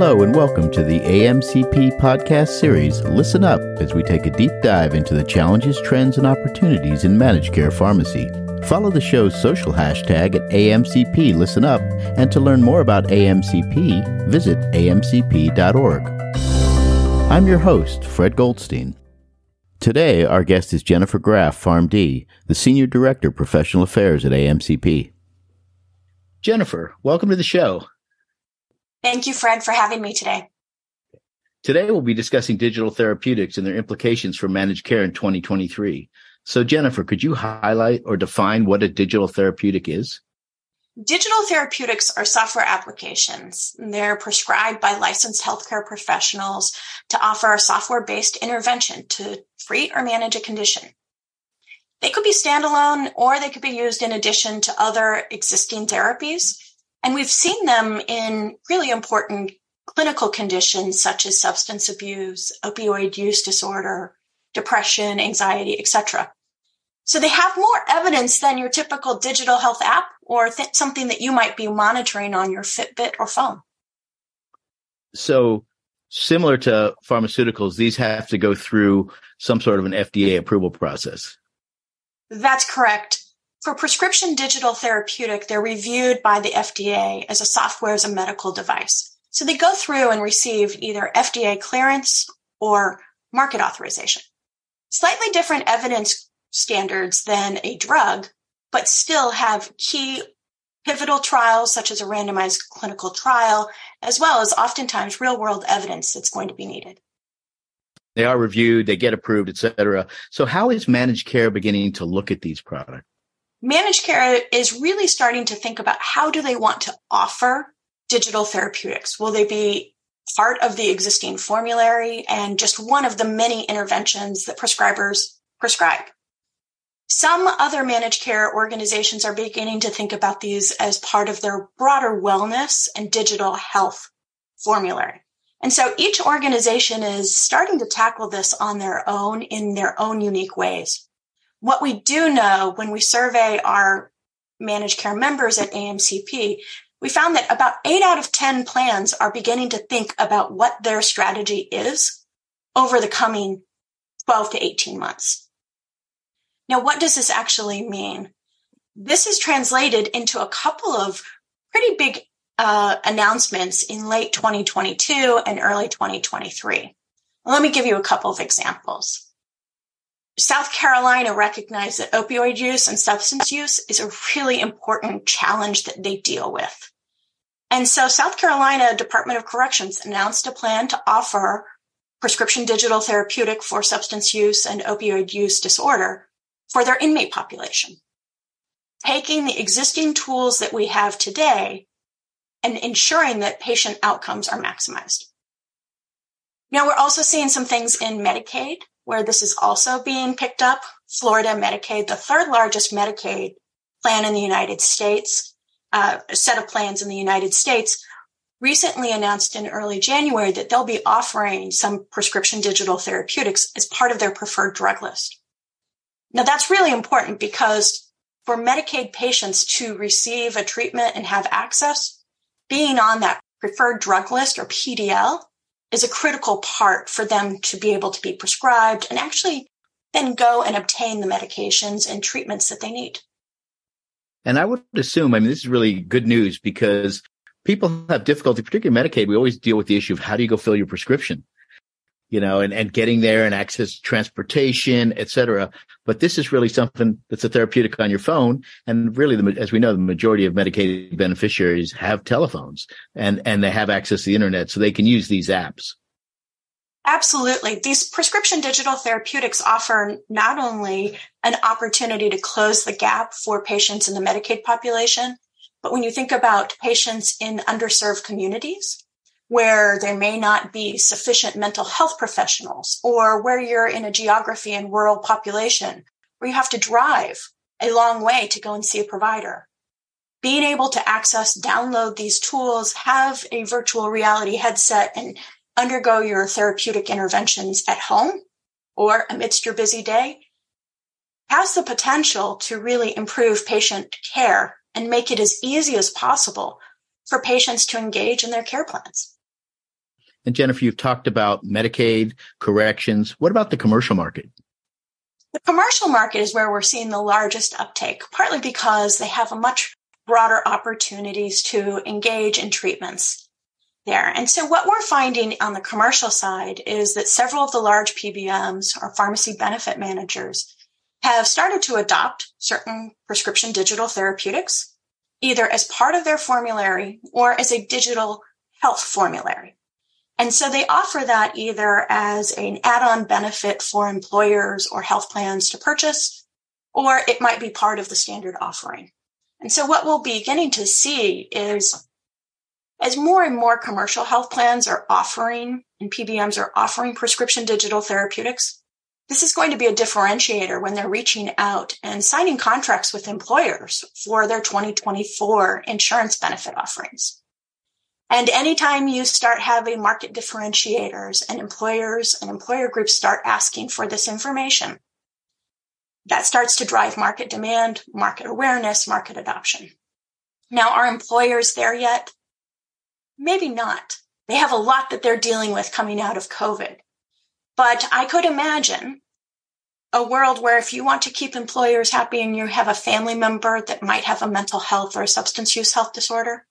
Hello, and welcome to the AMCP podcast series, Listen Up, as we take a deep dive into the challenges, trends, and opportunities in managed care pharmacy. Follow the show's social hashtag at AMCP Listen Up, and to learn more about AMCP, visit amcp.org. I'm your host, Fred Goldstein. Today, our guest is Jennifer Graff, PharmD, the Senior Director, of Professional Affairs at AMCP. Jennifer, welcome to the show. Thank you, Fred, for having me today. Today, we'll be discussing digital therapeutics and their implications for managed care in 2023. So, Jennifer, could you highlight or define what a digital therapeutic is? Digital therapeutics are software applications. They're prescribed by licensed healthcare professionals to offer a software based intervention to treat or manage a condition. They could be standalone or they could be used in addition to other existing therapies. And we've seen them in really important clinical conditions such as substance abuse, opioid use disorder, depression, anxiety, etc. So they have more evidence than your typical digital health app or th- something that you might be monitoring on your Fitbit or phone. So similar to pharmaceuticals, these have to go through some sort of an FDA approval process. That's correct. For prescription digital therapeutic, they're reviewed by the FDA as a software as a medical device. So they go through and receive either FDA clearance or market authorization. Slightly different evidence standards than a drug, but still have key pivotal trials such as a randomized clinical trial, as well as oftentimes real world evidence that's going to be needed. They are reviewed, they get approved, et cetera. So how is managed care beginning to look at these products? Managed care is really starting to think about how do they want to offer digital therapeutics? Will they be part of the existing formulary and just one of the many interventions that prescribers prescribe? Some other managed care organizations are beginning to think about these as part of their broader wellness and digital health formulary. And so each organization is starting to tackle this on their own in their own unique ways. What we do know when we survey our managed care members at AMCP, we found that about eight out of 10 plans are beginning to think about what their strategy is over the coming 12 to 18 months. Now, what does this actually mean? This is translated into a couple of pretty big uh, announcements in late 2022 and early 2023. Let me give you a couple of examples. South Carolina recognized that opioid use and substance use is a really important challenge that they deal with. And so South Carolina Department of Corrections announced a plan to offer prescription digital therapeutic for substance use and opioid use disorder for their inmate population. Taking the existing tools that we have today and ensuring that patient outcomes are maximized. Now we're also seeing some things in Medicaid where this is also being picked up. Florida Medicaid, the third largest Medicaid plan in the United States, uh, a set of plans in the United States, recently announced in early January that they'll be offering some prescription digital therapeutics as part of their preferred drug list. Now that's really important because for Medicaid patients to receive a treatment and have access, being on that preferred drug list or PDL is a critical part for them to be able to be prescribed and actually then go and obtain the medications and treatments that they need. And I would assume, I mean, this is really good news because people have difficulty, particularly Medicaid. We always deal with the issue of how do you go fill your prescription? You know, and, and getting there and access transportation, et cetera. But this is really something that's a therapeutic on your phone. And really, the, as we know, the majority of Medicaid beneficiaries have telephones and, and they have access to the internet, so they can use these apps. Absolutely. These prescription digital therapeutics offer not only an opportunity to close the gap for patients in the Medicaid population, but when you think about patients in underserved communities, where there may not be sufficient mental health professionals or where you're in a geography and rural population where you have to drive a long way to go and see a provider. Being able to access, download these tools, have a virtual reality headset and undergo your therapeutic interventions at home or amidst your busy day has the potential to really improve patient care and make it as easy as possible for patients to engage in their care plans. And Jennifer, you've talked about Medicaid, corrections. What about the commercial market? The commercial market is where we're seeing the largest uptake, partly because they have a much broader opportunities to engage in treatments there. And so what we're finding on the commercial side is that several of the large PBMs or pharmacy benefit managers have started to adopt certain prescription digital therapeutics, either as part of their formulary or as a digital health formulary. And so they offer that either as an add-on benefit for employers or health plans to purchase, or it might be part of the standard offering. And so what we'll be beginning to see is as more and more commercial health plans are offering and PBMs are offering prescription digital therapeutics, this is going to be a differentiator when they're reaching out and signing contracts with employers for their 2024 insurance benefit offerings. And anytime you start having market differentiators and employers and employer groups start asking for this information, that starts to drive market demand, market awareness, market adoption. Now, are employers there yet? Maybe not. They have a lot that they're dealing with coming out of COVID. But I could imagine a world where if you want to keep employers happy and you have a family member that might have a mental health or a substance use health disorder,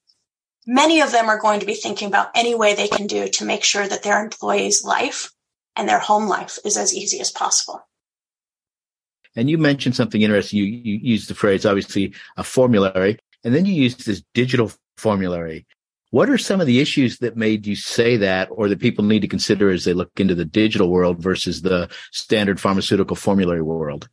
many of them are going to be thinking about any way they can do to make sure that their employees' life and their home life is as easy as possible. And you mentioned something interesting. You, you used the phrase, obviously, a formulary, and then you used this digital formulary. What are some of the issues that made you say that, or that people need to consider as they look into the digital world versus the standard pharmaceutical formulary world?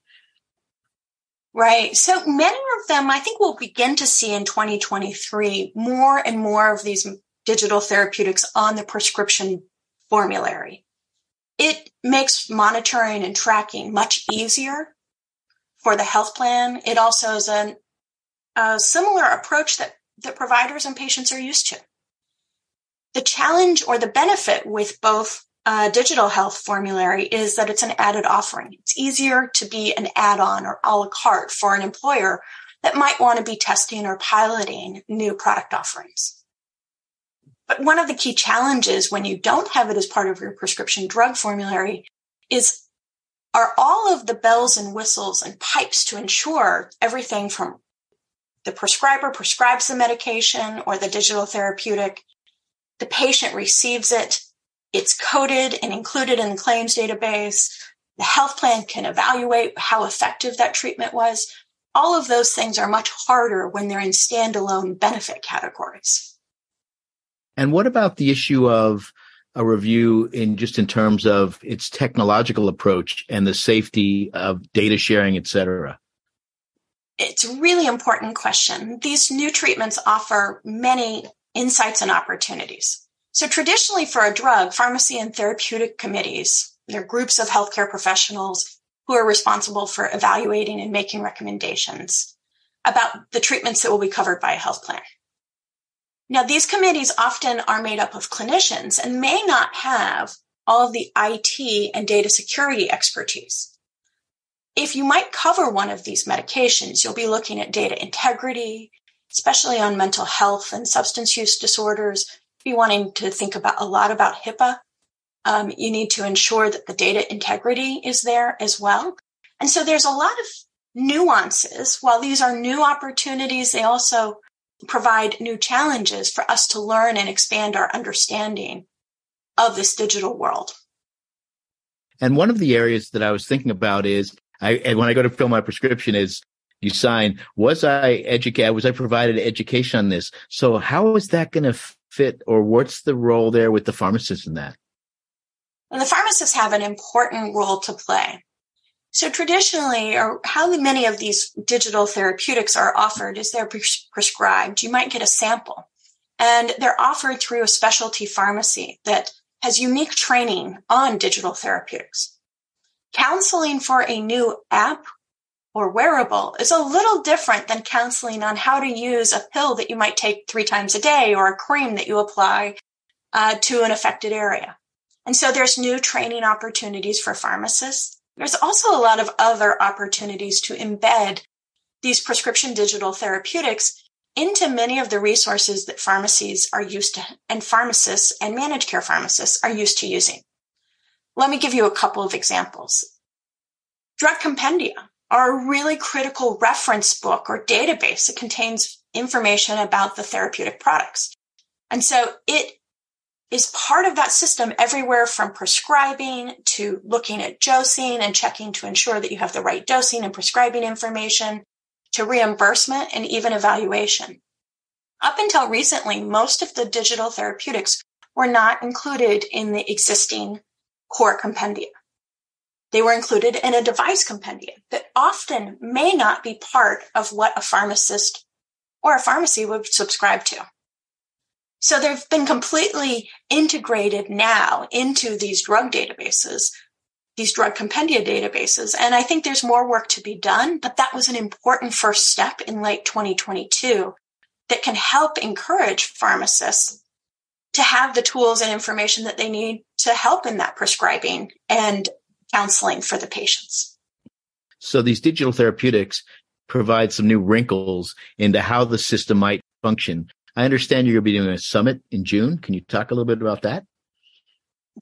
Right. So many of them, I think we'll begin to see in 2023 more and more of these digital therapeutics on the prescription formulary. It makes monitoring and tracking much easier for the health plan. It also is an, a similar approach that, that providers and patients are used to. The challenge or the benefit with both uh, digital health formulary is that it's an added offering. It's easier to be an add-on or a la carte for an employer that might want to be testing or piloting new product offerings. But one of the key challenges when you don't have it as part of your prescription drug formulary is are all of the bells and whistles and pipes to ensure everything from the prescriber prescribes the medication or the digital therapeutic, the patient receives it, it's coded and included in the claims database. The health plan can evaluate how effective that treatment was. All of those things are much harder when they're in standalone benefit categories. And what about the issue of a review in just in terms of its technological approach and the safety of data sharing, et cetera? It's a really important question. These new treatments offer many insights and opportunities. So traditionally for a drug, pharmacy and therapeutic committees, they're groups of healthcare professionals who are responsible for evaluating and making recommendations about the treatments that will be covered by a health plan. Now, these committees often are made up of clinicians and may not have all of the IT and data security expertise. If you might cover one of these medications, you'll be looking at data integrity, especially on mental health and substance use disorders, be wanting to think about a lot about HIPAA. Um, you need to ensure that the data integrity is there as well. And so there's a lot of nuances. While these are new opportunities, they also provide new challenges for us to learn and expand our understanding of this digital world. And one of the areas that I was thinking about is I, and when I go to fill my prescription is you sign, was I educated? Was I provided education on this? So how is that going to fit or what's the role there with the pharmacist in that? And the pharmacists have an important role to play. So traditionally, or how many of these digital therapeutics are offered is they're pres- prescribed. You might get a sample and they're offered through a specialty pharmacy that has unique training on digital therapeutics. Counseling for a new app or wearable is a little different than counseling on how to use a pill that you might take three times a day or a cream that you apply uh, to an affected area. And so there's new training opportunities for pharmacists. There's also a lot of other opportunities to embed these prescription digital therapeutics into many of the resources that pharmacies are used to and pharmacists and managed care pharmacists are used to using. Let me give you a couple of examples. Drug compendia are a really critical reference book or database that contains information about the therapeutic products. And so it is part of that system everywhere from prescribing to looking at dosing and checking to ensure that you have the right dosing and prescribing information to reimbursement and even evaluation. Up until recently, most of the digital therapeutics were not included in the existing core compendia. They were included in a device compendium that often may not be part of what a pharmacist or a pharmacy would subscribe to. So they've been completely integrated now into these drug databases, these drug compendia databases. And I think there's more work to be done, but that was an important first step in late 2022 that can help encourage pharmacists to have the tools and information that they need to help in that prescribing and counseling for the patients. So these digital therapeutics provide some new wrinkles into how the system might function. I understand you're going to be doing a summit in June. Can you talk a little bit about that?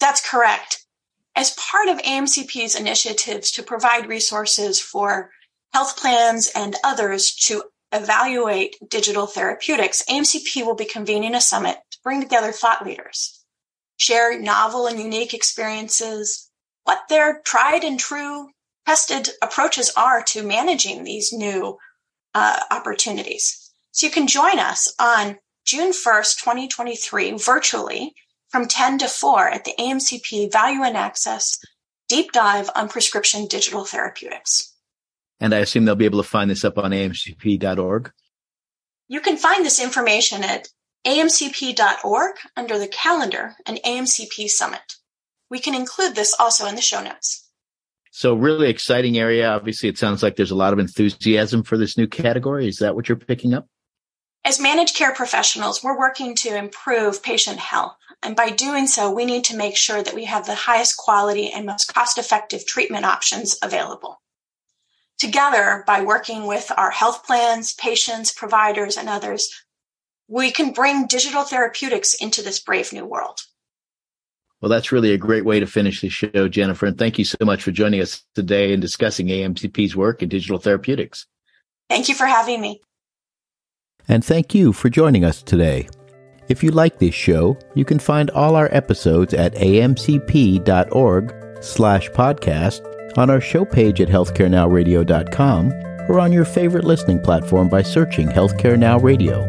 That's correct. As part of AMCP's initiatives to provide resources for health plans and others to evaluate digital therapeutics, AMCP will be convening a summit to bring together thought leaders, share novel and unique experiences, what their tried and true tested approaches are to managing these new uh, opportunities. So you can join us on June 1st, 2023, virtually from 10 to 4 at the AMCP Value and Access Deep Dive on Prescription Digital Therapeutics. And I assume they'll be able to find this up on amcp.org. You can find this information at amcp.org under the calendar and AMCP Summit. We can include this also in the show notes. So really exciting area. Obviously, it sounds like there's a lot of enthusiasm for this new category. Is that what you're picking up? As managed care professionals, we're working to improve patient health. And by doing so, we need to make sure that we have the highest quality and most cost effective treatment options available. Together, by working with our health plans, patients, providers, and others, we can bring digital therapeutics into this brave new world. Well, that's really a great way to finish the show, Jennifer. And thank you so much for joining us today and discussing AMCP's work in digital therapeutics. Thank you for having me. And thank you for joining us today. If you like this show, you can find all our episodes at amcp.org slash podcast, on our show page at healthcarenowradio.com, or on your favorite listening platform by searching Healthcare Now Radio.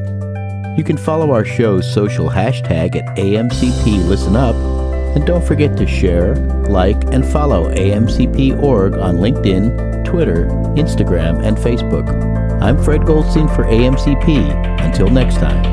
You can follow our show's social hashtag at AMCP Listen Up and don't forget to share, like, and follow AMCP.org on LinkedIn, Twitter, Instagram, and Facebook. I'm Fred Goldstein for AMCP. Until next time.